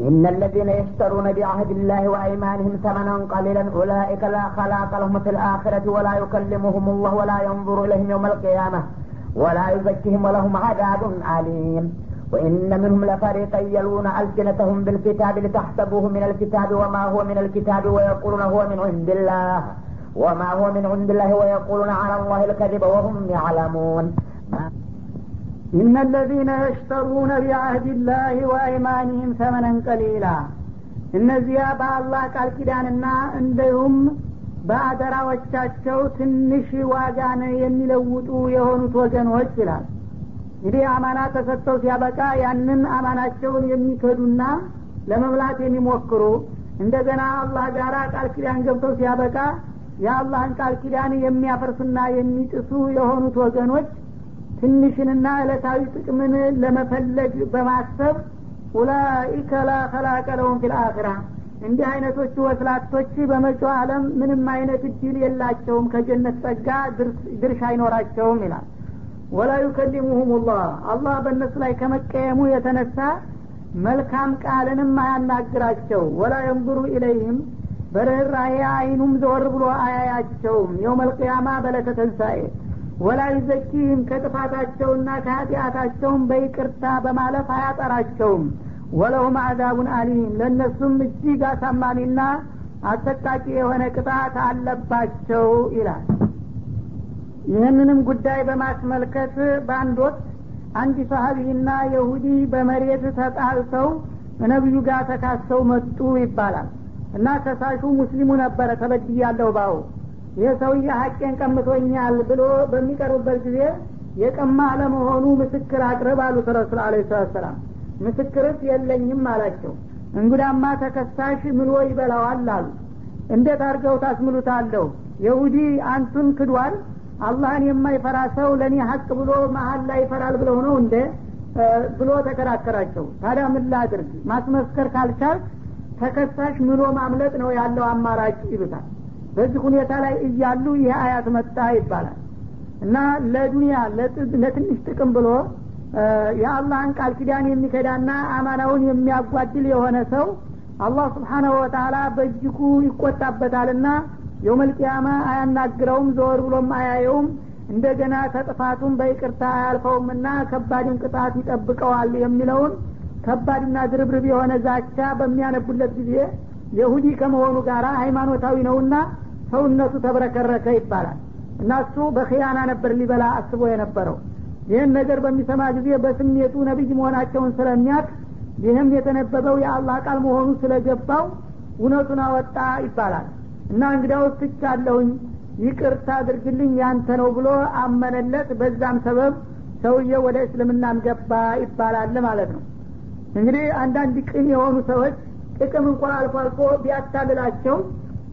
إن الذين يشترون بعهد الله وأيمانهم ثمنا قليلا أولئك لا خلاق لهم في الآخرة ولا يكلمهم الله ولا ينظر إليهم يوم القيامة ولا يزكيهم ولهم عذاب أليم. وإن منهم لفريقا يلون ألسنتهم بالكتاب لتحسبوه من الكتاب وما هو من الكتاب ويقولون هو من عند الله. وما هو من عند الله ويقولون على الله الكذب وهم يعلمون. إن الذين يشترون بعهد الله وأيمانهم ثمنا قليلا እነዚያ በአላህ ቃል ኪዳንና እንዲሁም በአደራዎቻቸው ትንሽ ዋጋን የሚለውጡ የሆኑት ወገኖች ይላል እንግዲህ አማና ተሰጥተው ሲያበቃ ያንን አማናቸውን የሚከዱና ለመብላት የሚሞክሩ እንደገና አላህ ጋር ቃል ኪዳን ገብተው ሲያበቃ የአላህን ቃል ኪዳን የሚያፈርሱና የሚጥሱ የሆኑት ወገኖች ትንሽንና ዕለታዊ ጥቅምን ለመፈለግ በማሰብ ኡላኢከ ላ ከላቀ ለሁም ፊልአኺራ እንዲህ አይነቶቹ ወስላቶች በመጪው ዓለም ምንም አይነት እድል የላቸውም ከጀነት ጸጋ ድርሻ አይኖራቸውም ይላል። ወላ ዩከሊሙሁም ላህ አላህ በእነሱ ላይ ከመቀየሙ የተነሳ መልካም ቃልንም አያናግራቸው። ወላ የንظሩ ኢለይህም በርኅራሄ አይኑም ዘወር ብሎ አያያቸውም። የውመልቅያማ በለተ ተንሳኤ ወላ ዩዘኪህም ከጥፋታቸውና ከኃጢአታቸውም በይቅርታ በማለፍ አያጠራቸውም። ወለሁም አዛቡን አሊም ለእነሱም እጅግ አሳማሚና አሰቃቂ የሆነ ቅጣት አለባቸው ይላል። ይህንንም ጉዳይ በማስመልከት በአንድ ወቅት አንድ ሰሀቢና የሁዲ በመሬት ተጣልተው ነቢዩ ጋር ተካሰው መጡ ይባላል። እና ከሳሹ ሙስሊሙ ነበረ ተበድያለሁ ባው ይህ ሰውዬ ሀቄን ቀምቶኛል ብሎ በሚቀርብበት ጊዜ የቀማ አለመሆኑ ምስክር አቅርብ አሉት ረሱል አለ ሰላም ምስክርስ የለኝም አላቸው። እንጉዳማ ተከሳሽ ምሎ ይበላዋል አሉ። እንዴት አድርገው ታስምሉታለሁ? የሁዲ አንቱን ክዷል። አላህን የማይፈራ ሰው ለእኔ ሀቅ ብሎ መሀል ላይ ይፈራል ብለው ነው እንደ ብሎ ተከራከራቸው። ታዲያ ምን ላድርግ? ማስመስከር ካልቻል ተከሳሽ ምሎ ማምለጥ ነው ያለው አማራጭ ይሉታል በዚህ ሁኔታ ላይ እያሉ ይህ አያት መጣ ይባላል። እና ለዱንያ ለትንሽ ጥቅም ብሎ የአላህን ቃል ኪዳን የሚከዳና አማናውን የሚያጓድል የሆነ ሰው አላህ ስብሓናሁ ወተላ በእጅጉ ይቆጣበታልና የውመልቅያማ አያናግረውም ዘወር ብሎም አያየውም። እንደገና ተጥፋቱም በይቅርታ አያልፈውምና ከባድን ቅጣት ይጠብቀዋል የሚለውን ከባድና ድርብርብ የሆነ ዛቻ በሚያነቡለት ጊዜ የሁዲ ከመሆኑ ጋር ሃይማኖታዊ ነውና ሰውነቱ ተብረከረከ ይባላል። እና እሱ በክያና ነበር ሊበላ አስቦ የነበረው። ይህን ነገር በሚሰማ ጊዜ በስሜቱ ነቢይ መሆናቸውን ስለሚያቅ ይህም የተነበበው የአላህ ቃል መሆኑ ስለገባው እውነቱን አወጣ ይባላል። እና እንግዲያውስ ትቻለሁኝ ይቅርታ አድርግልኝ ያንተ ነው ብሎ አመነለት። በዛም ሰበብ ሰውዬ ወደ እስልምናም ገባ ይባላል ማለት ነው። እንግዲህ አንዳንድ ቅን የሆኑ ሰዎች ጥቅም እንኳን አልፎ አልፎ ቢያታልላቸው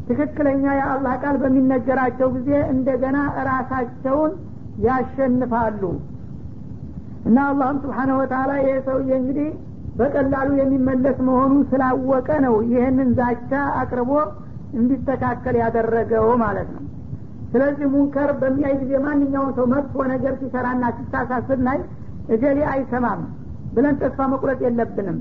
ትክክለኛ የአላህ ቃል በሚነገራቸው ጊዜ እንደገና ራሳቸውን ያሸንፋሉ። እና አላህም ስብሓነ ወተላ ይህ ሰውዬ እንግዲህ በቀላሉ የሚመለስ መሆኑ ስላወቀ ነው ይህንን ዛቻ አቅርቦ እንዲስተካከል ያደረገው ማለት ነው። ስለዚህ ሙንከር በሚያይ ጊዜ ማንኛውም ሰው መጥፎ ነገር ሲሰራና ሲሳሳት ስናይ እገሌ አይሰማም ብለን ተስፋ መቁረጥ የለብንም።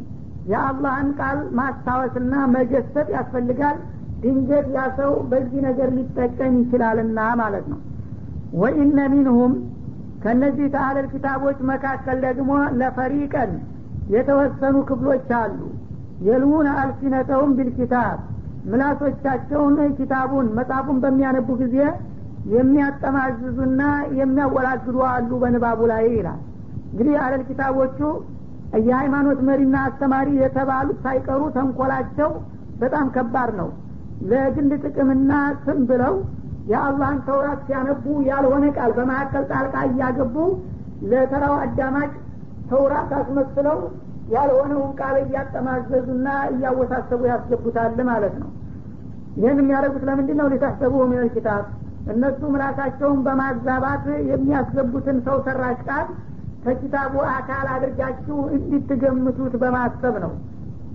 የአላህን ቃል ማስታወስና መገሰጥ ያስፈልጋል ድንገት ያ ሰው በዚህ ነገር ሊጠቀም ይችላልና ማለት ነው። ወኢነ ሚንሁም ከእነዚህ ተአለል ኪታቦች መካከል ደግሞ ለፈሪቀን የተወሰኑ ክፍሎች አሉ። የልሙን አልሲነተውም ቢልኪታብ ምላሶቻቸውን ኪታቡን መጽሐፉን በሚያነቡ ጊዜ የሚያጠማዝዙና የሚያወላግዱ አሉ በንባቡ ላይ ይላል። እንግዲህ አለል ኪታቦቹ የሃይማኖት መሪና አስተማሪ የተባሉት ሳይቀሩ ተንኮላቸው በጣም ከባድ ነው ለግል ጥቅምና ስም ብለው የአላህን ተውራት ሲያነቡ ያልሆነ ቃል በመካከል ጣልቃ እያገቡ ለተራው አዳማጭ ተውራት አስመስለው ያልሆነውን ቃል እያጠማዘዙና እያወሳሰቡ ያስገቡታል ማለት ነው። ይህን የሚያደርጉት ለምንድን ነው ሊታሰቡ ሚነል ኪታብ። እነሱ ምላሳቸውን በማዛባት የሚያስገቡትን ሰው ሰራሽ ቃል ከኪታቡ አካል አድርጋችሁ እንድትገምቱት በማሰብ ነው።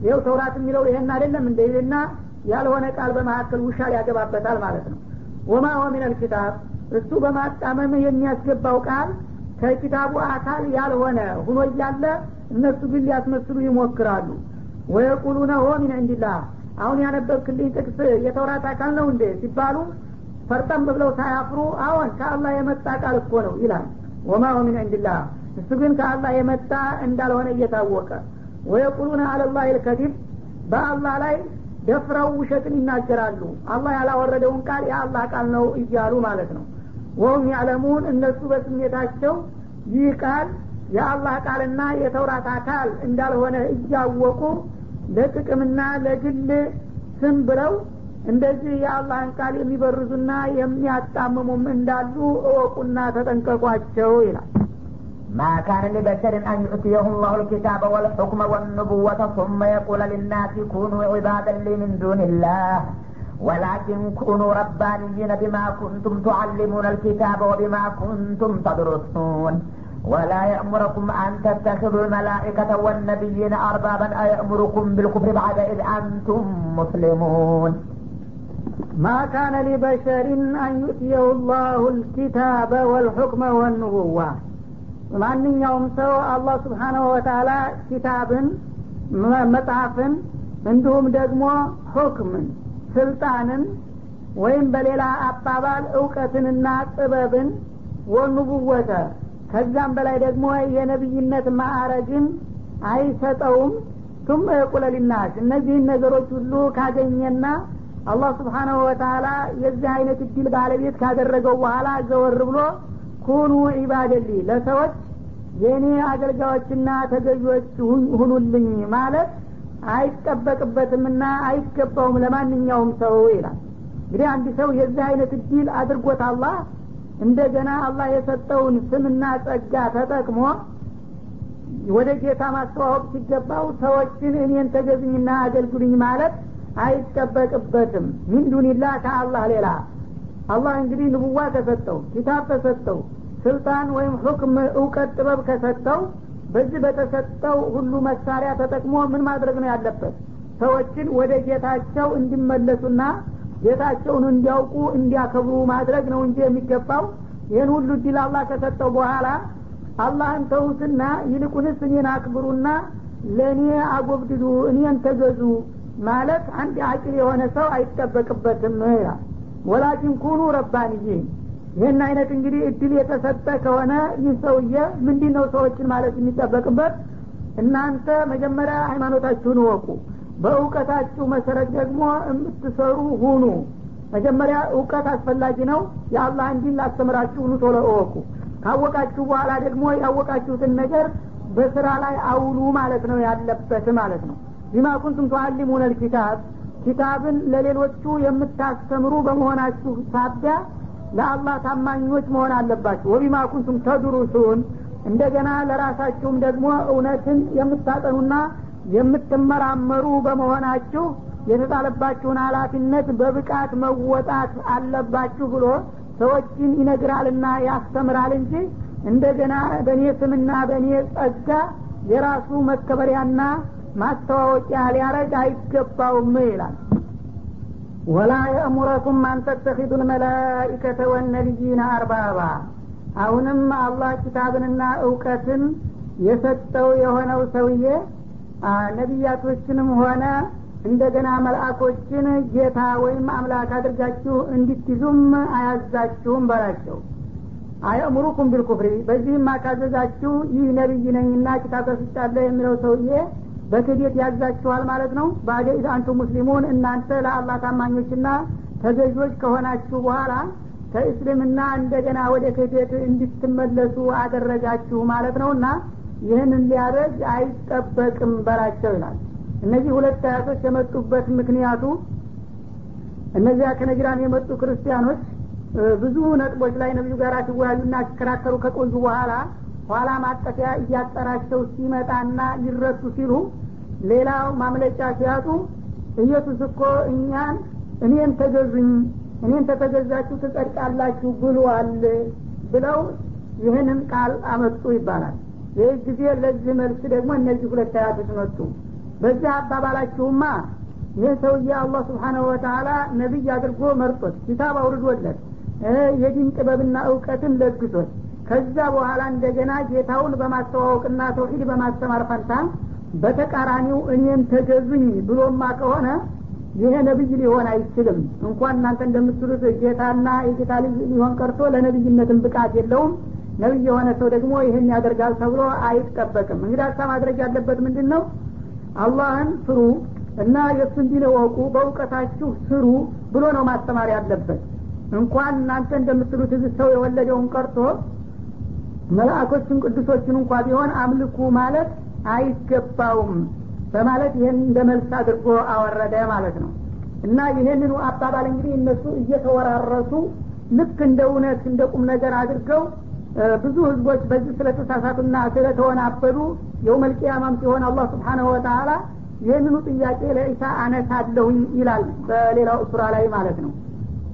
ይኸው ተውራት የሚለው ይሄን አይደለም እንደይልና ያልሆነ ቃል በመካከል ውሻ ያገባበታል ማለት ነው። ወማ ሆ ኪታብ እሱ በማጣመም የሚያስገባው ቃል ከኪታቡ አካል ያልሆነ ሁኖ እያለ እነሱ ግን ሊያስመስሉ ይሞክራሉ። ወየቁሉነ ሆ ሚን ዕንዲላህ አሁን ያነበብክልኝ ጥቅስ የተውራት አካል ነው እንዴ ሲባሉ ፈርጠም ብለው ሳያፍሩ አዎን ከአላህ የመጣ ቃል እኮ ነው ይላል። ወማ ሆ ሚን እሱ ግን ከአላህ የመጣ እንዳልሆነ እየታወቀ ወየቁሉነ አለላህ ልከዚብ በአላህ ላይ ደፍረው ውሸትን ይናገራሉ። አላህ ያላወረደውን ቃል የአላህ ቃል ነው እያሉ ማለት ነው። ወሁም ያዕለሙን እነሱ በስሜታቸው ይህ ቃል የአላህ ቃልና የተውራት አካል እንዳልሆነ እያወቁ ለጥቅምና ለግል ስም ብለው እንደዚህ የአላህን ቃል የሚበርዙና የሚያጣምሙም እንዳሉ እወቁና ተጠንቀቋቸው ይላል ما كان لبشر أن يؤتيه الله الكتاب والحكم والنبوة ثم يقول للناس كونوا عبادا لي من دون الله. ولكن كونوا ربانيين بما كنتم تعلمون الكتاب وبما كنتم تدرسون. ولا يأمركم أن تتخذوا الملائكة والنبيين أربابا أيأمركم بالكفر بعد إذ أنتم مسلمون. ما كان لبشر أن يؤتيه الله الكتاب والحكم والنبوة. ማንኛውም ሰው አላህ ስብሓናሁ ወተላ ኪታብን መጽሐፍን እንዲሁም ደግሞ ሁክምን ስልጣንን ወይም በሌላ አባባል እውቀትንና ጥበብን ወኑቡወተ ከዛም በላይ ደግሞ የነቢይነት ማዕረግን አይሰጠውም። ቱም የቁለ እነዚህን ነገሮች ሁሉ ካገኘና አላህ ስብሓናሁ ወተላ የዚህ አይነት እድል ባለቤት ካደረገው በኋላ ዘወር ብሎ ኩኑ ዒባደሊ ለሰዎች የእኔ አገልጋዮችና ተገዦች ሁኑልኝ ማለት አይጠበቅበትምና አይገባውም ለማንኛውም ሰው ይላል። እንግዲህ አንድ ሰው የዚህ አይነት እድል አድርጎት አላህ እንደገና አላህ የሰጠውን ስምና ጸጋ ተጠቅሞ ወደ ጌታ ማስተዋወቅ ሲገባው ሰዎችን እኔን ተገዝኝና አገልግሉኝ ማለት አይጠበቅበትም። ሚን ከአላህ ሌላ አላህ እንግዲህ ንቡዋ ከሰጠው ኪታብ ከሰጠው ስልጣን ወይም ሁክም እውቀት ጥበብ ከሰጠው በዚህ በተሰጠው ሁሉ መሳሪያ ተጠቅሞ ምን ማድረግ ነው ያለበት? ሰዎችን ወደ ጌታቸው እንዲመለሱና ጌታቸውን እንዲያውቁ እንዲያከብሩ ማድረግ ነው እንጂ የሚገባው። ይህን ሁሉ እድል አላህ ከሰጠው በኋላ አላህን ተውትና ይልቁንስ እኔን አክብሩና ለእኔ አጎብድዱ እኔን ተገዙ ማለት አንድ አቂል የሆነ ሰው አይጠበቅበትም ይላል ወላኪን ኩኑ ረባንይን ይህን አይነት እንግዲህ እድል የተሰጠ ከሆነ ይህ ሰውዬ ምንድ ነው ሰዎችን ማለት የሚጠበቅበት? እናንተ መጀመሪያ ሃይማኖታችሁን እወቁ። በእውቀታችሁ መሰረት ደግሞ የምትሰሩ ሁኑ። መጀመሪያ እውቀት አስፈላጊ ነው። የአላህ እንዲን ላስተምራችሁ ኑ ቶሎ እወቁ። ካወቃችሁ በኋላ ደግሞ ያወቃችሁትን ነገር በስራ ላይ አውሉ ማለት ነው ያለበት ማለት ነው። ቢማ ኩንቱም ቱአሊሙን ልኪታብ ኪታብን ለሌሎቹ የምታስተምሩ በመሆናችሁ ሳቢያ ለአላህ ታማኞች መሆን አለባችሁ። ወቢማ ኩንቱም ተድሩሱን እንደገና ለራሳችሁም ደግሞ እውነትን የምታጠኑና የምትመራመሩ በመሆናችሁ የተጣለባችሁን ሀላፊነት በብቃት መወጣት አለባችሁ ብሎ ሰዎችን ይነግራልና ያስተምራል እንጂ እንደገና በእኔ ስምና በእኔ ጸጋ የራሱ መከበሪያና ማስተዋወቂያ ሊያረግ አይገባውም ይላል። ወላ የእሙረኩም አን ተተኪዱ ልመላኢከተ ወነቢይነ አርባባ። አሁንም አላህ ኪታብንና እውቀትን የሰጠው የሆነው ሰውዬ ነቢያቶችንም ሆነ እንደገና መልአኮችን ጌታ ወይም አምላክ አድርጋችሁ እንዲትይዙም አያዛችሁም በላቸው። أيأمركم بالكفر በዚህም አካዘዛችሁ ይህ ነቢይ ነኝና ኪታብ ተስጫለሁ የሚለው ሰውዬ በክህደት ያዛችኋል ማለት ነው? بعد إذ مسلمون እናንተ ለአላህ ታማኞችና ተገዦች ከሆናችሁ በኋላ ከእስልምና እንደገና ወደ ክህደት እንድትመለሱ አደረጋችሁ ማለት ነው እና ይህንን ሊያደርግ አይጠበቅም በላቸው ይላል። እነዚህ ሁለት አያቶች የመጡበት ምክንያቱ እነዚያ ከነጅራን የመጡ ክርስቲያኖች ብዙ ነጥቦች ላይ ነቢዩ ጋር ሲወያዩና ሲከራከሩ ከቆዩ በኋላ ኋላ ማጠፊያ እያጠራቸው ሲመጣና ሊረሱ ሲሉ ሌላው ማምለጫ ሲያጡ ኢየሱስ እኮ እኛን እኔን ተገዙኝ እኔን ተተገዛችሁ ትጸድቃላችሁ ብሏል ብለው ይህንን ቃል አመጡ ይባላል። ይህ ጊዜ ለዚህ መልስ ደግሞ እነዚህ ሁለት አያቶች መጡ። በዚህ አባባላችሁማ ይህ ሰውዬ አላህ ስብሓናሁ ወተላ ነቢይ አድርጎ መርጦት ኪታብ አውርዶለት የዲን ጥበብና እውቀትን ለግሶት ከዛ በኋላ እንደገና ጌታውን በማስተዋወቅና ተውሂድ በማስተማር ፈንታ በተቃራኒው እኔን ተገዙኝ ብሎማ ከሆነ ይሄ ነቢይ ሊሆን አይችልም። እንኳን እናንተ እንደምትሉት ጌታና የጌታ ልጅ ሊሆን ቀርቶ ለነቢይነትም ብቃት የለውም። ነቢይ የሆነ ሰው ደግሞ ይህን ያደርጋል ተብሎ አይጠበቅም። እንግዲህ ማድረግ ያለበት ምንድን ነው አላህን ፍሩ እና የእሱን ዲን እወቁ በእውቀታችሁ ስሩ ብሎ ነው ማስተማር ያለበት። እንኳን እናንተ እንደምትሉት እዚህ ሰው የወለደውን ቀርቶ መላእኮችን ቅዱሶችን እንኳ ቢሆን አምልኩ ማለት አይገባውም በማለት ይህን እንደ መልስ አድርጎ አወረደ ማለት ነው። እና ይህንኑ አባባል እንግዲህ እነሱ እየተወራረሱ ልክ እንደ እውነት እንደ ቁም ነገር አድርገው ብዙ ህዝቦች በዚህ ስለተሳሳቱና ስለተወናበዱ የውመልቅያማም ሲሆን አላህ ስብሓናሁ ወተላ ይህንኑ ጥያቄ ለኢሳ አነሳለሁኝ ይላል በሌላው ሱራ ላይ ማለት ነው።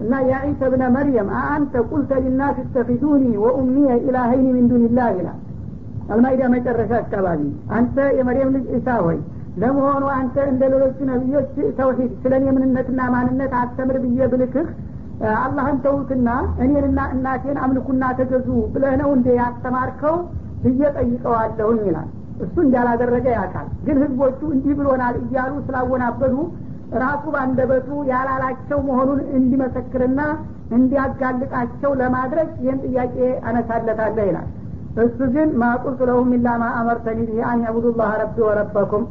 እና ያ ዒሳ ብነ መርየም አአንተ ቁልተ ሊናስ እተፊዱኒ ወኡሚየ ኢላሀይኒ ሚን ዱንላህ ይላል አልማይዳ መጨረሻ አካባቢ። አንተ የመርየም ልጅ ኢሳ ሆይ ለመሆኑ አንተ እንደ ሌሎቹ ነቢዮች ተውሂድ ስለ እኔ ምንነትና ማንነት አስተምር ብዬ ብልክህ አላህን ተዉትና እኔንና እናቴን አምልኩና ተገዙ ብለህ ነው እንደ ያስተማርከው ብዬ ጠይቀዋለሁኝ ይላል። እሱ እንዳላደረገ ያውቃል። ግን ህዝቦቹ እንዲህ ብሎናል እያሉ ስላወናበዱ ራሱ ባንደበቱ ያላላቸው መሆኑን እንዲመሰክርና እንዲያጋልጣቸው ለማድረግ ይህን ጥያቄ አነሳለታለህ ይላል እሱ ግን ማቁልቱ ለሁም ኢላ ማ አመርተኒ ብሄ አን ያቡዱላህ ረቢ ወረበኩም።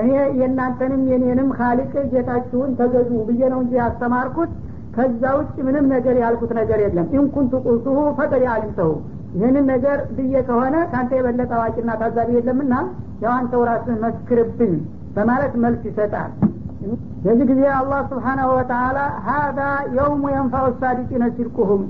እኔ የእናንተንም የኔንም ካሊቅ ጌታችሁን ተገዙ ብዬ ነው እንጂ ያስተማርኩት። ከዛ ውጭ ምንም ነገር ያልኩት ነገር የለም። ኢንኩንቱ ቁልቱሁ ፈቀድ አሊምተሁ። ይህንን ነገር ብዬ ከሆነ ከአንተ የበለጠ አዋቂና ታዛቢ የለምና ያው ራስህ መስክርብኝ በማለት መልስ ይሰጣል። የዚህ ጊዜ አላህ ስብሓናሁ ወተላ ሀዛ የውሙ የንፋው ሳዲቂነ ሲድቁሁም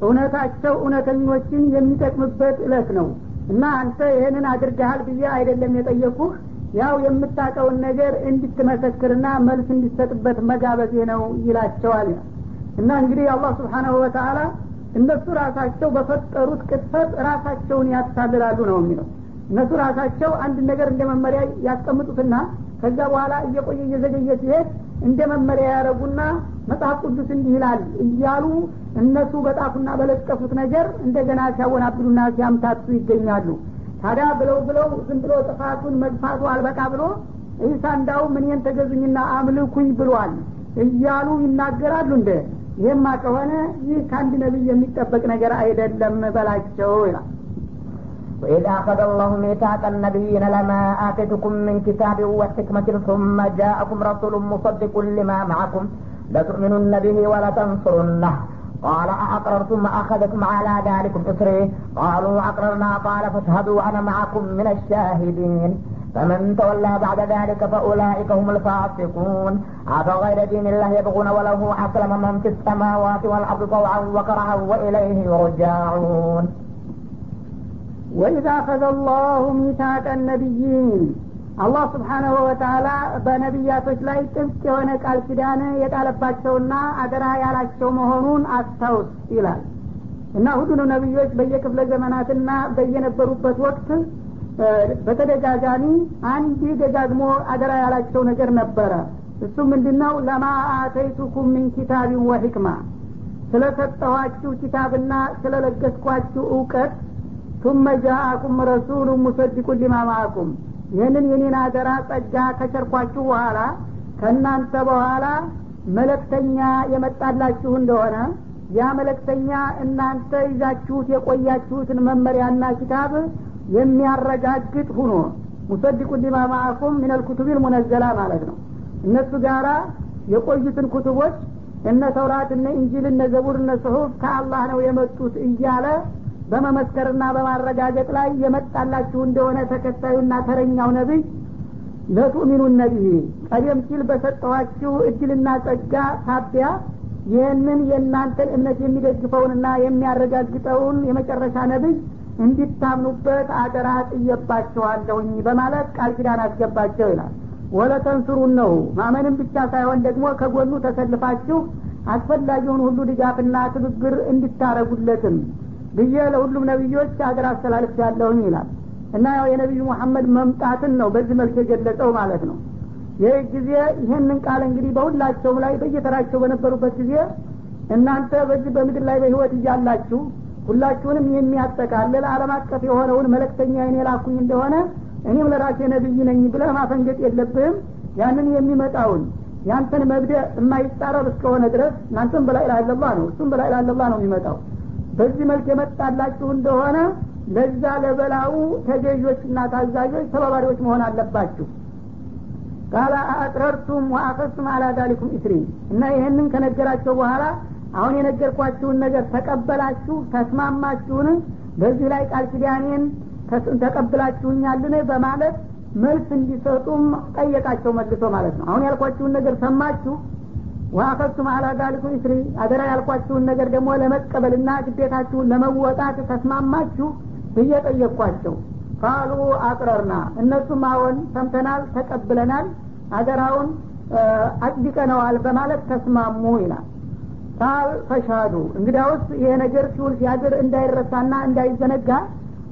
እውነታቸው እውነተኞችን የሚጠቅምበት እለት ነው። እና አንተ ይህንን አድርገሃል ብዬ አይደለም የጠየቁህ ያው የምታውቀውን ነገር እንድትመሰክርና መልስ እንዲሰጥበት መጋበዜ ነው ይላቸዋል። እና እንግዲህ አላህ ስብሓናሁ ወተላ እነሱ ራሳቸው በፈጠሩት ቅጥፈት ራሳቸውን ያታልላሉ ነው የሚለው። እነሱ ራሳቸው አንድ ነገር እንደ መመሪያ ያስቀምጡትና ከዛ በኋላ እየቆየ እየዘገየ ሲሄድ እንደ መመሪያ ያደረጉና መጽሐፍ ቅዱስ እንዲህ ይላል እያሉ እነሱ በጣፉና በለጠፉት ነገር እንደገና ሲያወናብዱና ሲያምታቱ ይገኛሉ ታዲያ ብለው ብለው ዝም ብሎ ጥፋቱን መግፋቱ አልበቃ ብሎ ኢሳ እንዳውም እኔን ተገዙኝና አምልኩኝ ብሏል እያሉ ይናገራሉ እንደ ይህማ ከሆነ ይህ ከአንድ ነቢይ የሚጠበቅ ነገር አይደለም በላቸው ይላል وإذ أخذ الله ميثاق النبيين لما آتيتكم من كتاب وحكمة ثم جاءكم رسول مصدق لما معكم لتؤمنن به ولتنصرنه قال أأقررتم أخذكم على ذلكم إصري قالوا أقررنا. قال فاشهدوا أنا معكم من الشاهدين. فمن تولى بعد ذلك فأولئك هم الفاسقون. أفغير دين الله يبغون وله أسلم من في السماوات والأرض طوعا وكرها وإليه يرجعون. وإذا أخذ الله ميثاق النبيين አላህ ስብሓናሁ ወተላ በነቢያቶች ላይ ጥብቅ የሆነ ቃል ኪዳን የጣለባቸውና አደራ ያላቸው መሆኑን አስታውስ ይላል። እና ሁሉንም ነቢዮች በየክፍለ ዘመናትና በየነበሩበት ወቅት በተደጋጋሚ አንድ ደጋግሞ አደራ ያላቸው ነገር ነበረ። እሱ ምንድነው? ለማ አተይቱኩም ሚን ኪታቢን ወሕክማ። ስለሰጠኋችሁ ኪታብና ስለለገስኳችሁ እውቀት ቱመ ጃአኩም ረሱሉ ሙሰዲቁ ሊማ ማአኩም ይህንን የኔን አደራ ጸጋ ከቸርኳችሁ በኋላ ከእናንተ በኋላ መለክተኛ የመጣላችሁ እንደሆነ ያ መለክተኛ እናንተ ይዛችሁት የቆያችሁትን መመሪያና ኪታብ የሚያረጋግጥ ሁኖ ሙሰዲቁ ሊማ ማአኩም ሚነል ኩቱቢል ሙነዘላ ማለት ነው። እነሱ ጋራ የቆዩትን ኩቱቦች እነ ተውራት እነ ኢንጂል እነ ዘቡር እነ ጽሁፍ ከአላህ ነው የመጡት እያለ በመመስከርና በማረጋገጥ ላይ የመጣላችሁ እንደሆነ ተከታዩና ተረኛው ነቢይ ለቱእሚኑን ነቢይ ቀደም ሲል በሰጠኋችሁ እድልና ጸጋ ሳቢያ ይህንን የእናንተን እምነት የሚደግፈውንና የሚያረጋግጠውን የመጨረሻ ነቢይ እንዲታምኑበት አደራ ጥየባችኋለሁኝ በማለት ቃል ኪዳን አስገባቸው ይላል። ወለተንስሩን ነው ማመንም ብቻ ሳይሆን ደግሞ ከጎኑ ተሰልፋችሁ አስፈላጊውን ሁሉ ድጋፍና ትብብር እንዲታረጉለትም ብዬ ለሁሉም ነቢዮች አገር አስተላልፍ ያለሁኝ ይላል። እና ያው የነቢዩ ሙሐመድ መምጣትን ነው በዚህ መልክ የገለጸው ማለት ነው። ይህ ጊዜ ይህንን ቃል እንግዲህ በሁላቸውም ላይ በየተራቸው በነበሩበት ጊዜ እናንተ በዚህ በምድር ላይ በህይወት እያላችሁ ሁላችሁንም የሚያጠቃልል አለም አቀፍ የሆነውን መለክተኛ የኔ ላኩኝ እንደሆነ እኔም ለራሴ ነብይ ነኝ ብለህ ማፈንገጥ የለብህም። ያንን የሚመጣውን ያንተን መብደ የማይጻረር እስከሆነ ድረስ እናንተም በላይ ላለላ ነው እሱም በላይ ላለላ ነው የሚመጣው በዚህ መልክ የመጣላችሁ እንደሆነ ለዛ ለበላው ተገዦችና ታዛዦች ተባባሪዎች መሆን አለባችሁ። قال أأقررتم وأخذتم على ذلكم إصري። እና ይህንን ከነገራቸው በኋላ አሁን የነገርኳችሁን ነገር ተቀበላችሁ ተስማማችሁን? በዚህ ላይ ቃል ኪዳኔን ተቀብላችሁኛልን? በማለት መልስ እንዲሰጡም ጠየቃቸው መልሶ ማለት ነው። አሁን ያልኳችሁን ነገር ሰማችሁ وأخذتم على ذلكم إصري አደራ ያልኳችሁን ነገር ደግሞ ለመቀበልና ግዴታችሁን ለመወጣት ተስማማችሁ ብዬ ጠየቅኳቸው። ቃሉ አቅረርና እነሱም አዎን ሰምተናል ተቀብለናል አደራውን አጽድቀነዋል በማለት ተስማሙ ይላል። ቃል ፈሻዱ እንግዲያውስ ይሄ ነገር ሲውል ሲያድር እንዳይረሳና እንዳይዘነጋ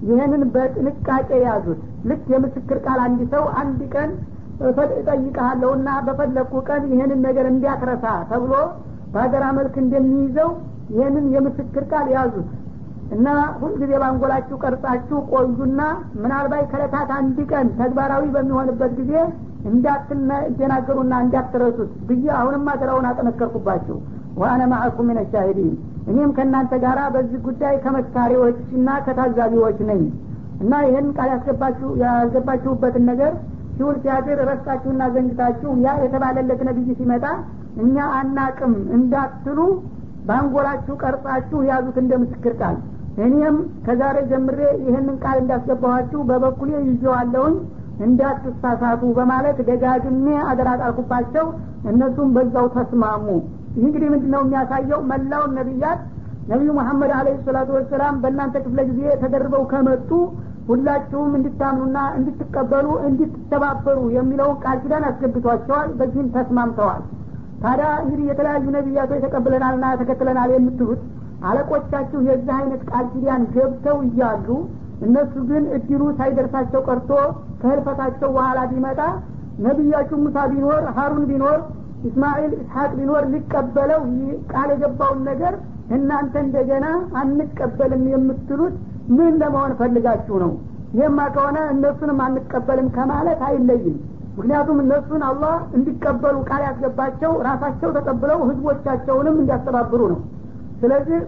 ይህንን በጥንቃቄ ያዙት። ልክ የምስክር ቃል አንድ ሰው አንድ ቀን እጠይቀሃለሁና በፈለግኩ ቀን ይህንን ነገር እንዲያትረሳ ተብሎ በሀገራ መልክ እንደሚይዘው ይህንን የምስክር ቃል ያዙት። እና ሁልጊዜ ባንጎላችሁ ቀርጻችሁ ቆዩና ምናልባት ከለታት አንድ ቀን ተግባራዊ በሚሆንበት ጊዜ እንዳትደናገሩና እንዳትረሱት ብዬ አሁንም አደራውን አጠነከርኩባችሁ። ዋአነ ማዕኩም ምን ሻሂዲን። እኔም ከእናንተ ጋር በዚህ ጉዳይ ከመስካሪዎችና ከታዛቢዎች ነኝ። እና ይህን ቃል ያስገባችሁበትን ነገር ሲውል ሲያድር ረስታችሁና ዘንግታችሁ ያ የተባለለት ነቢይ ሲመጣ እኛ አናቅም እንዳትሉ በአንጎላችሁ ቀርጻችሁ ያዙት እንደ ምስክር ቃል። እኔም ከዛሬ ጀምሬ ይህንን ቃል እንዳስገባኋችሁ በበኩሌ ይዤዋለሁኝ እንዳትሳሳቱ በማለት ደጋግሜ አደራ እነሱም በዛው ተስማሙ። ይህ እንግዲህ ምንድን ነው የሚያሳየው? መላውን ነቢያት ነቢዩ መሐመድ አለ ሰላቱ ወሰላም በእናንተ ክፍለ ጊዜ ተደርበው ከመጡ ሁላችሁም እንድታምኑና እንድትቀበሉ እንድትተባበሩ የሚለውን ቃል ኪዳን አስገብቷቸዋል በዚህም ተስማምተዋል። ታዲያ እንግዲህ የተለያዩ ነቢያቶች ተቀብለናልና ተከትለናል የምትሉት አለቆቻችሁ የዚህ አይነት ቃል ኪዳን ገብተው እያሉ እነሱ ግን እድሉ ሳይደርሳቸው ቀርቶ ከህልፈታቸው በኋላ ቢመጣ ነቢያችሁ ሙሳ ቢኖር ሀሩን ቢኖር ኢስማኤል እስሐቅ ቢኖር ሊቀበለው ቃል የገባውን ነገር እናንተ እንደገና አንቀበልም የምትሉት ምን ለመሆን ፈልጋችሁ ነው? ይህማ ከሆነ እነሱንም አንቀበልም ከማለት አይለይም። ምክንያቱም እነሱን አላህ እንዲቀበሉ ቃል ያስገባቸው ራሳቸው ተቀብለው ህዝቦቻቸውንም እንዲያስተባብሩ ነው። ስለዚህ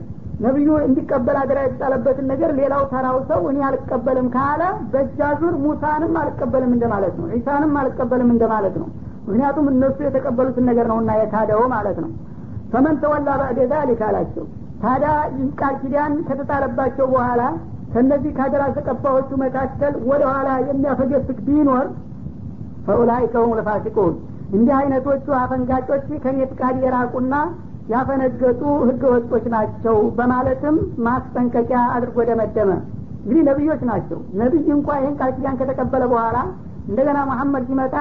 ነቢዩ እንዲቀበል አደራ የተጣለበትን ነገር ሌላው ተራው ሰው እኔ አልቀበልም ካለ በእጃዙር ሙሳንም አልቀበልም እንደማለት ነው። ዒሳንም አልቀበልም እንደማለት ነው። ምክንያቱም እነሱ የተቀበሉትን ነገር ነውና የካደው ማለት ነው። ፈመን ተወላ ባዕደ ዛሊክ አላቸው ታዲያ ይህ ቃል ኪዳን ከተጣለባቸው በኋላ ከነዚህ ካደራ ተቀባዮቹ መካከል ወደ ኋላ የሚያፈገፍግ ቢኖር ፈኡላይከ ሁም እንዲህ አይነቶቹ አፈንጋጮች ከኔ ፍቃድ የራቁና ያፈነገጡ ህገ ወጦች ናቸው በማለትም ማስጠንቀቂያ አድርጎ ደመደመ። እንግዲህ ነቢዮች ናቸው። ነቢይ እንኳ ይህን ቃል ኪዳን ከተቀበለ በኋላ እንደገና መሐመድ ሲመጣ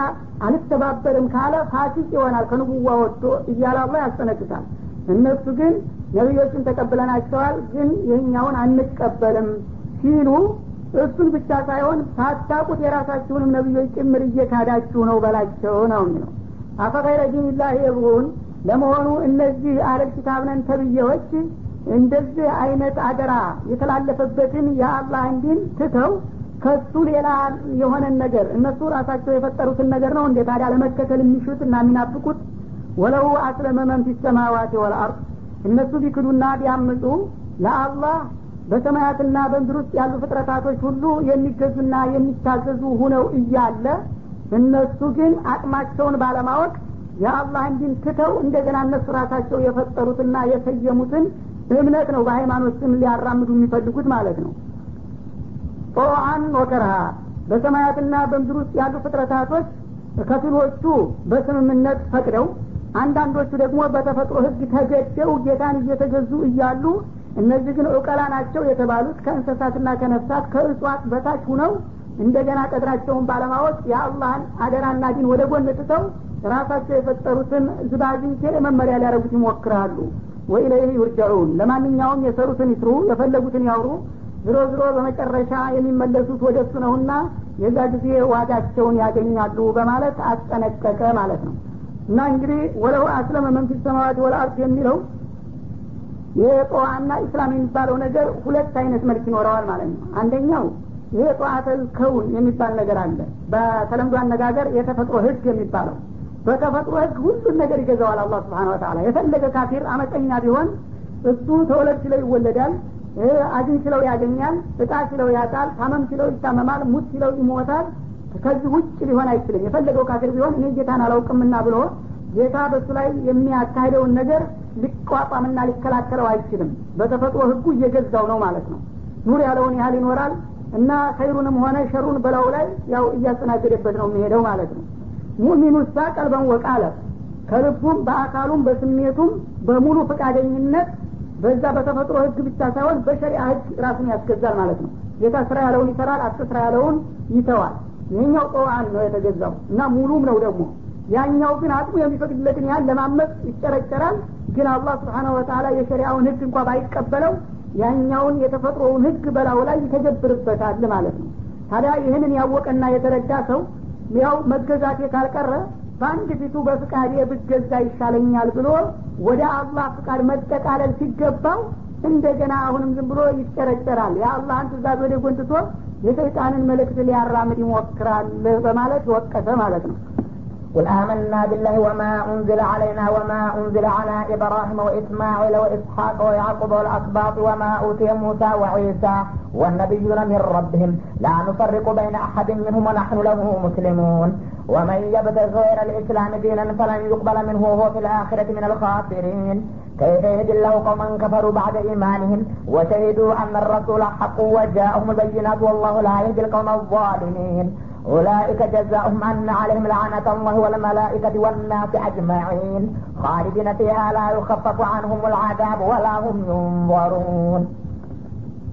አልተባበርም ካለ ፋሲቅ ይሆናል ከንቡዋ ወጥቶ እያለ ያስጠነቅቃል። እነሱ ግን ነቢዮችን ተቀብለናቸዋል ግን ይህኛውን አንቀበልም ሲሉ እሱን ብቻ ሳይሆን ሳታቁት የራሳችሁንም ነቢዮች ጭምር እየካዳችሁ ነው በላቸው ነው የሚለው። አፈቀይረ ዲንላህ የብሁን ለመሆኑ እነዚህ አለል ኪታብነን ተብዬዎች እንደዚህ አይነት አደራ የተላለፈበትን የአላህን ዲን ትተው ከሱ ሌላ የሆነን ነገር እነሱ ራሳቸው የፈጠሩትን ነገር ነው እንዴ ታዲያ ለመከተል የሚሹት እና የሚናፍቁት? ወለው አስለመ መን ፊ ሰማዋት ወልአርድ እነሱ ቢክዱና ቢያምፁ ለአላህ በሰማያትና በምድር ውስጥ ያሉ ፍጥረታቶች ሁሉ የሚገዙና የሚታዘዙ ሁነው እያለ እነሱ ግን አቅማቸውን ባለማወቅ የአላህን ዲን ትተው እንደገና እነሱ ራሳቸው የፈጠሩትና የሰየሙትን እምነት ነው በሃይማኖት ስም ሊያራምዱ የሚፈልጉት ማለት ነው። ጦአን ወከርሃ በሰማያትና በምድር ውስጥ ያሉ ፍጥረታቶች ከፊሎቹ በስምምነት ፈቅደው አንዳንዶቹ ደግሞ በተፈጥሮ ህግ ተገደው ጌታን እየተገዙ እያሉ እነዚህ ግን እውቀላ ናቸው የተባሉት ከእንስሳትና ከነፍሳት ከእጽዋት በታች ሁነው እንደገና ቀድራቸውን ባለማወቅ የአላህን አደራና ዲን ወደ ጎን ትተው ራሳቸው የፈጠሩትን ዝባዝንኬ መመሪያ ሊያደረጉት ይሞክራሉ። ወኢለይህ ዩርጃዑን። ለማንኛውም የሰሩትን ይስሩ የፈለጉትን ያውሩ። ዝሮ ዝሮ በመጨረሻ የሚመለሱት ወደ እሱ ነውና የዛ ጊዜ ዋጋቸውን ያገኛሉ በማለት አስጠነቀቀ ማለት ነው እና እንግዲህ ወለው አስለመ መንፊስ ሰማዋት ወለአርት የሚለው የጠዋና ኢስላም የሚባለው ነገር ሁለት አይነት መልክ ይኖረዋል ማለት ነው። አንደኛው ይሄ ጠዋተል ከውን የሚባል ነገር አለ። በተለምዶ አነጋገር የተፈጥሮ ህግ የሚባለው በተፈጥሮ ህግ ሁሉን ነገር ይገዛዋል አላህ ስብሓን ወተላ የፈለገ ካፊር አመፀኛ ቢሆን እሱ ተወለድ ሲለው ይወለዳል አግኝ ሲለው ያገኛል እጣ ሲለው ያጣል ታመም ሲለው ይታመማል ሙት ሲለው ይሞታል ከዚህ ውጭ ሊሆን አይችልም። የፈለገው ካፊር ቢሆን እኔ ጌታን አላውቅምና ብሎ ጌታ በእሱ ላይ የሚያካሂደውን ነገር ሊቋቋምና ሊከላከለው አይችልም። በተፈጥሮ ህጉ እየገዛው ነው ማለት ነው። ኑር ያለውን ያህል ይኖራል እና ኸይሩንም ሆነ ሸሩን በላው ላይ ያው እያስተናገደበት ነው የሚሄደው ማለት ነው። ሙእሚኑ ሳ ቀልበን ወቃለ ከልቡም በአካሉም በስሜቱም በሙሉ ፈቃደኝነት በዛ በተፈጥሮ ህግ ብቻ ሳይሆን በሸሪአ ህግ ራሱን ያስገዛል ማለት ነው። ጌታ ስራ ያለውን ይሰራል አትስራ ያለውን ይተዋል ይህኛው ጠዋን ነው የተገዛው እና ሙሉም ነው ደግሞ። ያኛው ግን አቅሙ የሚፈቅድለትን ያህል ለማመፅ ይጨረጨራል። ግን አላህ ስብሓነሁ ወተላ የሸሪያውን ህግ እንኳ ባይቀበለው ያኛውን የተፈጥሮውን ህግ በላው ላይ ይተገብርበታል ማለት ነው። ታዲያ ይህንን ያወቀና የተረዳ ሰው ያው መገዛቴ ካልቀረ በአንድ ፊቱ በፍቃዴ ብገዛ ይሻለኛል ብሎ ወደ አላህ ፍቃድ መጠቃለል ሲገባው እንደገና አሁንም ዝም ብሎ ይጨረጨራል። የአላህን ትእዛዝ ወደ ጎንትቶ የሰይጣንን መልእክት ሊያራምድ ይሞክራል በማለት ወቀሰ ማለት ነው قل آمنا بالله وما أنزل علينا وما أنزل على إبراهيم وإسماعيل وإسحاق ويعقوب والأسباط وما أوتي موسى وعيسى والنبيون من ربهم لا نفرق بين أحد منهم ونحن له مسلمون ومن يبتغ غير الإسلام دينا فلن يقبل منه وهو في الآخرة من الخاسرين. كيف يهدي الله قوما كفروا بعد إيمانهم وشهدوا أن الرسول حق وجاءهم البينات والله لا يهدي القوم الظالمين. أولئك جزاؤهم أن عليهم لعنة الله والملائكة والناس أجمعين. خالدين فيها لا يخفف عنهم العذاب ولا هم ينظرون.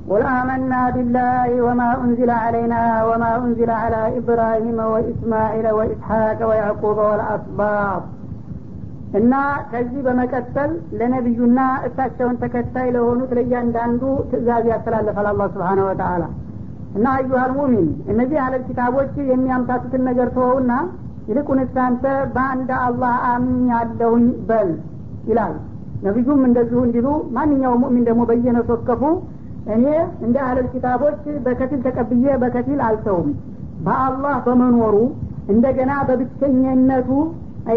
قل آمنا بالله وما أنزل علينا وما أنزل على إبراهيم وإسماعيل وإسحاق ويعقوب والأسباط እና ከዚህ በመቀጠል ለነቢዩና እሳቸውን ተከታይ ለሆኑት ለእያንዳንዱ ትእዛዝ ያስተላልፋል አላህ ስብሓነ ወተአላ እና አዩሃል ሙሚን እነዚህ አለል ኪታቦች የሚያምታቱትን ነገር ተወውና ይልቁንስ አንተ በአንድ አላህ አምኛለሁኝ በል ይላል ነቢዩም እንደዚሁ እንዲሉ ማንኛውም ሙእሚን ደግሞ በየነሱ ወከፉ እኔ እንደ አለል ኪታቦች በከፊል ተቀብዬ በከፊል አልተውም። በአላህ በመኖሩ እንደገና በብቸኝነቱ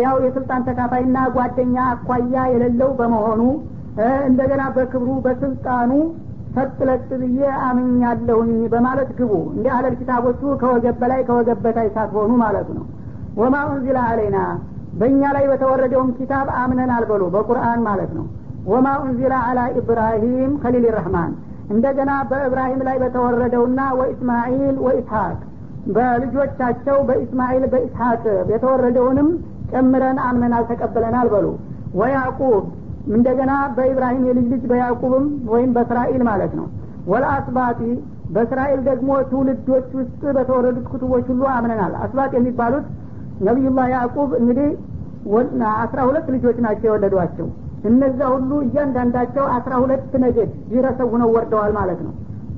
ያው የስልጣን ተካፋይና ጓደኛ አኳያ የሌለው በመሆኑ እንደገና በክብሩ በስልጣኑ ሰጥለጥ ብዬ አምኛለሁኝ በማለት ግቡ። እንደ አለል ኪታቦቹ ከወገብ በላይ ከወገብ በታይ ሳትሆኑ ማለት ነው። ወማ ኡንዚላ አለይና በእኛ ላይ በተወረደውም ኪታብ አምነን አልበሉ በቁርአን ማለት ነው። ወማ ኡንዚላ አላ ኢብራሂም ከሊል ረህማን እንደገና በእብራሂም ላይ በተወረደውና ወኢስማኤል ወኢስሐቅ በልጆቻቸው በኢስማኤል በኢስሐቅ የተወረደውንም ጨምረን አምነናል ተቀብለናል በሉ። ወያዕቁብ እንደገና በኢብራሂም የልጅ ልጅ በያዕቁብም ወይም በእስራኤል ማለት ነው። ወለአስባጢ በእስራኤል ደግሞ ትውልዶች ውስጥ በተወረዱት ኩቱቦች ሁሉ አምነናል። አስባጥ የሚባሉት ነቢዩላህ ያዕቁብ እንግዲህ አስራ ሁለት ልጆች ናቸው የወለዷቸው እነዛ ሁሉ እያንዳንዳቸው አስራ ሁለት ነገድ ቢረሰብ ሁነው ወርደዋል ማለት ነው።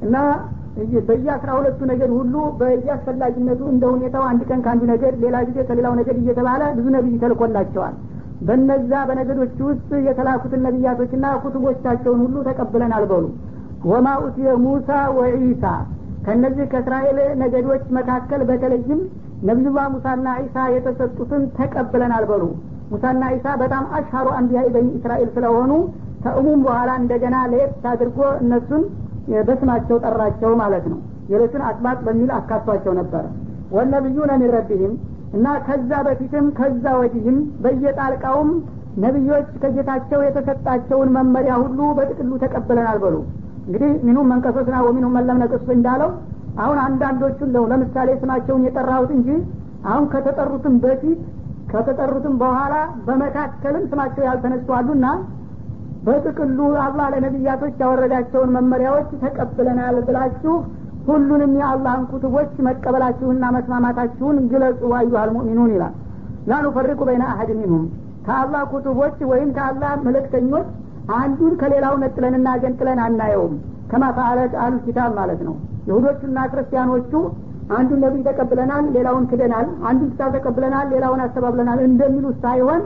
እና በየአስራ ሁለቱ ነገድ ሁሉ በየአስፈላጊነቱ እንደ ሁኔታው አንድ ቀን ከአንዱ ነገድ ሌላ ጊዜ ከሌላው ነገድ እየተባለ ብዙ ነቢይ ተልኮላቸዋል። በነዛ በነገዶች ውስጥ የተላኩትን ነቢያቶችና ኩቱቦቻቸውን ሁሉ ተቀብለናል በሉ ወማ ኡትየ ሙሳ ወዒሳ ከእነዚህ ከእስራኤል ነገዶች መካከል በተለይም ነቢዩላህ ሙሳና ዒሳ የተሰጡትን ተቀብለናል በሉ ሙሳና ዒሳ በጣም አሽሀሩ አንቢያ በኒ እስራኤል ስለሆኑ ከእሙም በኋላ እንደገና ለየት አድርጎ እነሱን በስማቸው ጠራቸው ማለት ነው። ሌሎችን አስባጥ በሚል አካቷቸው ነበረ ወነቢዩነ ሚን እና ከዛ በፊትም ከዛ ወዲህም በየጣልቃውም ነቢዮች ከጌታቸው የተሰጣቸውን መመሪያ ሁሉ በጥቅሉ ተቀብለናል በሉ። እንግዲህ ሚኑም መንቀሶስና ወሚኑም መለም እንዳለው አሁን አንዳንዶቹን ነው ለምሳሌ ስማቸውን የጠራሁት እንጂ አሁን ከተጠሩትም በፊት ከተጠሩትም በኋላ በመካከልም ስማቸው ያልተነሱ አሉና በጥቅሉ አላህ ለነቢያቶች ያወረዳቸውን መመሪያዎች ተቀብለናል ብላችሁ ሁሉንም የአላህን ኩትቦች መቀበላችሁና መስማማታችሁን ግለጹ አዩሃል ሙእሚኑን ይላል። ላኑፈሪቁ በይነ አሀድ ሚንሁም። ከአላህ ኩቱቦች ወይም ከአላህ መልእክተኞች አንዱን ከሌላው ነጥለንና ገንጥለን አናየውም። ከማ ፈአለት አሉ ኪታብ ማለት ነው። ይሁዶቹና ክርስቲያኖቹ አንዱን ነቢይ ተቀብለናል ሌላውን ክደናል አንዱን ኪታብ ተቀብለናል ሌላውን አስተባብለናል እንደሚሉ ሳይሆን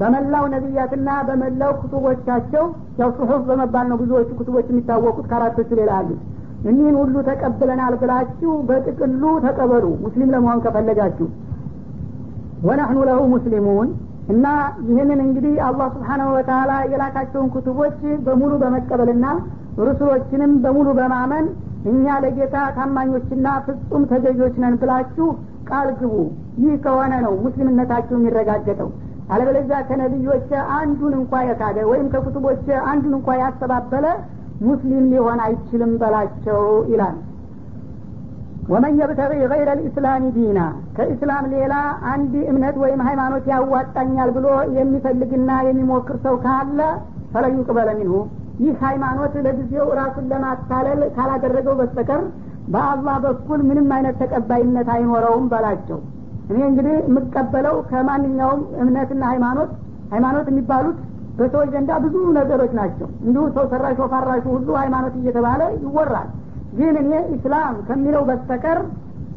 በመላው ነቢያትና በመላው ኩቱቦቻቸው ያው ጽሑፍ በመባል ነው ብዙዎቹ ኩቱቦች የሚታወቁት ከአራቶቹ ሌላ አሉት እኒህን ሁሉ ተቀብለናል ብላችሁ በጥቅሉ ተቀበሉ። ሙስሊም ለመሆን ከፈለጋችሁ። ወነሕኑ ለሁ ሙስሊሙን እና ይህንን እንግዲህ አላህ ስብሓናሁ ወተላ የላካቸውን ኩቱቦች በሙሉ በመቀበልና ሩሱሎችንም በሙሉ በማመን እኛ ለጌታ ታማኞችና ፍጹም ተገዦች ነን ብላችሁ ቃል ግቡ። ይህ ከሆነ ነው ሙስሊምነታችሁ የሚረጋገጠው። አለበለዚያ ከነቢዮች አንዱን እንኳ የካደ ወይም ከኩቱቦች አንዱን እንኳ ያስተባበለ ሙስሊም ሊሆን አይችልም በላቸው ይላል። ወመን የብተቂ ገይረ ልእስላሚ ዲና ከእስላም ሌላ አንድ እምነት ወይም ሃይማኖት ያዋጣኛል ብሎ የሚፈልግና የሚሞክር ሰው ካለ ፈለን ዩቅበለ ሚንሁ ይህ ሃይማኖት ለጊዜው ራሱን ለማታለል ካላደረገው በስተቀር በአላህ በኩል ምንም አይነት ተቀባይነት አይኖረውም በላቸው። እኔ እንግዲህ የምቀበለው ከማንኛውም እምነትና ሃይማኖት ሃይማኖት የሚባሉት በሰዎች ዘንዳ ብዙ ነገሮች ናቸው። እንዲሁ ሰው ሰራሽ ወፋራሹ ሁሉ ሃይማኖት እየተባለ ይወራል። ግን እኔ ኢስላም ከሚለው በስተቀር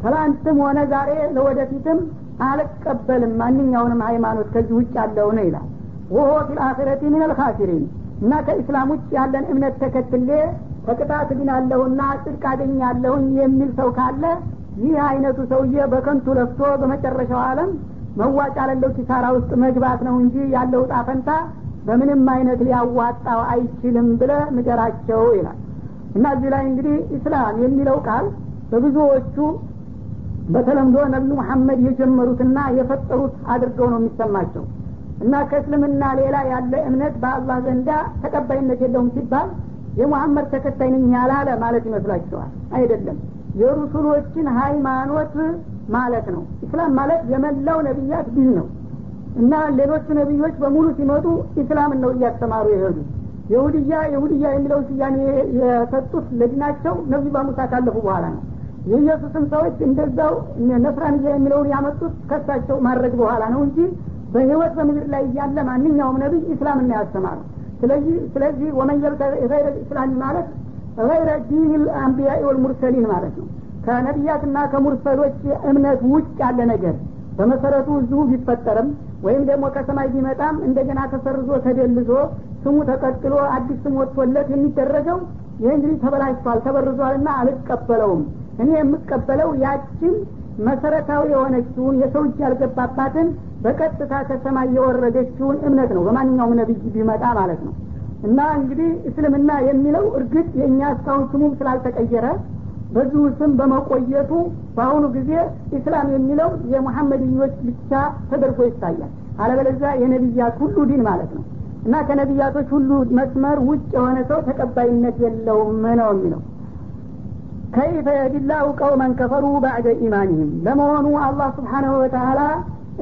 ትላንትም ሆነ ዛሬ ለወደፊትም አልቀበልም። ማንኛውንም ሃይማኖት ከዚህ ውጭ ያለውን ይላል። ወሆ ፊልአኺረቲ ምን አልካሲሪን እና ከኢስላም ውጭ ያለን እምነት ተከትሌ ከቅጣት ድናለሁና ጽድቅ አገኛለሁኝ የሚል ሰው ካለ ይህ አይነቱ ሰውዬ በከንቱ ለፍቶ በመጨረሻው አለም መዋጫ ለለው ኪሳራ ውስጥ መግባት ነው እንጂ ያለው ጣፈንታ በምንም አይነት ሊያዋጣው አይችልም ብለ ንገራቸው ይላል። እና እዚህ ላይ እንግዲህ ኢስላም የሚለው ቃል በብዙዎቹ በተለምዶ ነቢዩ መሐመድ የጀመሩትና የፈጠሩት አድርገው ነው የሚሰማቸው እና ከእስልምና ሌላ ያለ እምነት በአላህ ዘንዳ ተቀባይነት የለውም ሲባል የሙሐመድ ተከታይ ነኝ ያላለ ማለት ይመስላችኋል? አይደለም። የሩሱሎችን ሃይማኖት ማለት ነው። ኢስላም ማለት የመላው ነቢያት ዲን ነው። እና ሌሎቹ ነቢዮች በሙሉ ሲመጡ ኢስላምን ነው እያስተማሩ የሄዱ የሁድያ የሁድያ የሚለውን ስያሜ የሰጡት ለዲናቸው ነቢዩ በሙሳ ካለፉ በኋላ ነው። የኢየሱስም ሰዎች እንደዛው ነስራንያ የሚለውን ያመጡት ከሳቸው ማድረግ በኋላ ነው እንጂ በህይወት በምድር ላይ እያለ ማንኛውም ነቢይ ኢስላም እና ያስተማሩ ስለዚህ ስለዚህ ወመን ገይረ ኢስላም ማለት ገይረ ዲን ልአንቢያ ወልሙርሰሊን ማለት ነው። ከነቢያትና ከሙርሰሎች እምነት ውጭ ያለ ነገር በመሰረቱ እዚሁ ቢፈጠርም ወይም ደግሞ ከሰማይ ቢመጣም እንደገና ተሰርዞ ተደልዞ ስሙ ተቀጥሎ አዲስ ስም ወጥቶለት የሚደረገው ይህ እንግዲህ ተበላሽቷል ተበርዟልና አልቀበለውም። እኔ የምቀበለው ያችን መሰረታዊ የሆነችውን የሰው እጅ ያልገባባትን በቀጥታ ከሰማይ የወረደችውን እምነት ነው። በማንኛውም ነቢይ ቢመጣ ማለት ነው። እና እንግዲህ እስልምና የሚለው እርግጥ የእኛ እስካሁን ስሙም ስላልተቀየረ በዚሁ ስም በመቆየቱ በአሁኑ ጊዜ ኢስላም የሚለው የሙሐመድዮች ብቻ ተደርጎ ይታያል። አለበለዚያ የነቢያት ሁሉ ዲን ማለት ነው። እና ከነቢያቶች ሁሉ መስመር ውጭ የሆነ ሰው ተቀባይነት የለውም ነው የሚለው ከይፈ የዲላሁ ቀውመን ከፈሩ ባዕደ ኢማኒህም ለመሆኑ አላህ ስብሓናሁ ወተላ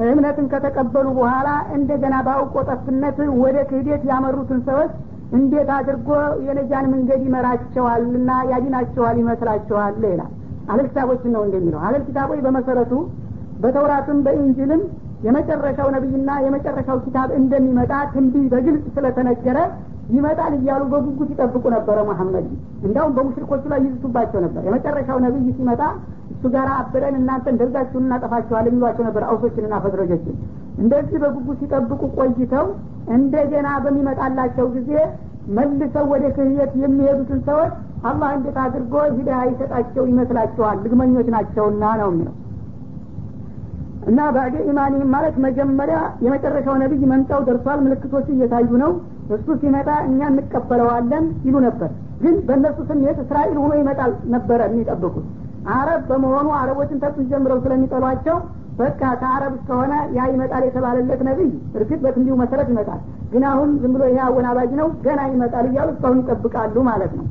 እምነትን ከተቀበሉ በኋላ እንደገና በአውቆ ጠፍነት ወደ ክህደት ያመሩትን ሰዎች እንዴት አድርጎ የነጃን መንገድ ይመራቸዋልና ያዲናቸዋል ይመስላቸዋል ይላል አህለል ኪታቦችን ነው እንደሚለው አህለል ኪታቦች በመሰረቱ በተውራትም በኢንጅልም የመጨረሻው ነቢይና የመጨረሻው ኪታብ እንደሚመጣ ትንቢት በግልጽ ስለተነገረ ይመጣል እያሉ በጉጉት ይጠብቁ ነበረ መሐመድ። እንዲያውም በሙሽሪኮቹ ላይ ይዝቱባቸው ነበር። የመጨረሻው ነቢይ ሲመጣ እሱ ጋር አብረን እናንተ እንደዛችሁን እናጠፋችኋል የሚሏቸው ነበር አውሶችንና ፈድረጆችን እንደዚህ በጉጉት ሲጠብቁ ቆይተው እንደገና በሚመጣላቸው ጊዜ መልሰው ወደ ክህየት የሚሄዱትን ሰዎች አላህ እንዴት አድርጎ ሂዳያ ይሰጣቸው ይመስላችኋል? ልግመኞች ናቸውና ነው የሚለው። እና ባዕደ ኢማኒህም ማለት መጀመሪያ የመጨረሻው ነቢይ መምጫው ደርሷል። ምልክቶቹ እየታዩ ነው እሱ ሲመጣ እኛ እንቀበለዋለን ይሉ ነበር። ግን በእነሱ ስሜት እስራኤል ሆኖ ይመጣል ነበረ የሚጠብቁት። አረብ በመሆኑ አረቦችን ተጡት ጀምረው ስለሚጠሏቸው በቃ ከአረብ እስከሆነ ያ ይመጣል የተባለለት ነቢይ እርግጥ በትንቢው መሰረት ይመጣል። ግን አሁን ዝም ብሎ ይሄ አወናባጅ ነው ገና ይመጣል እያሉ እስካሁን ይጠብቃሉ ማለት ነው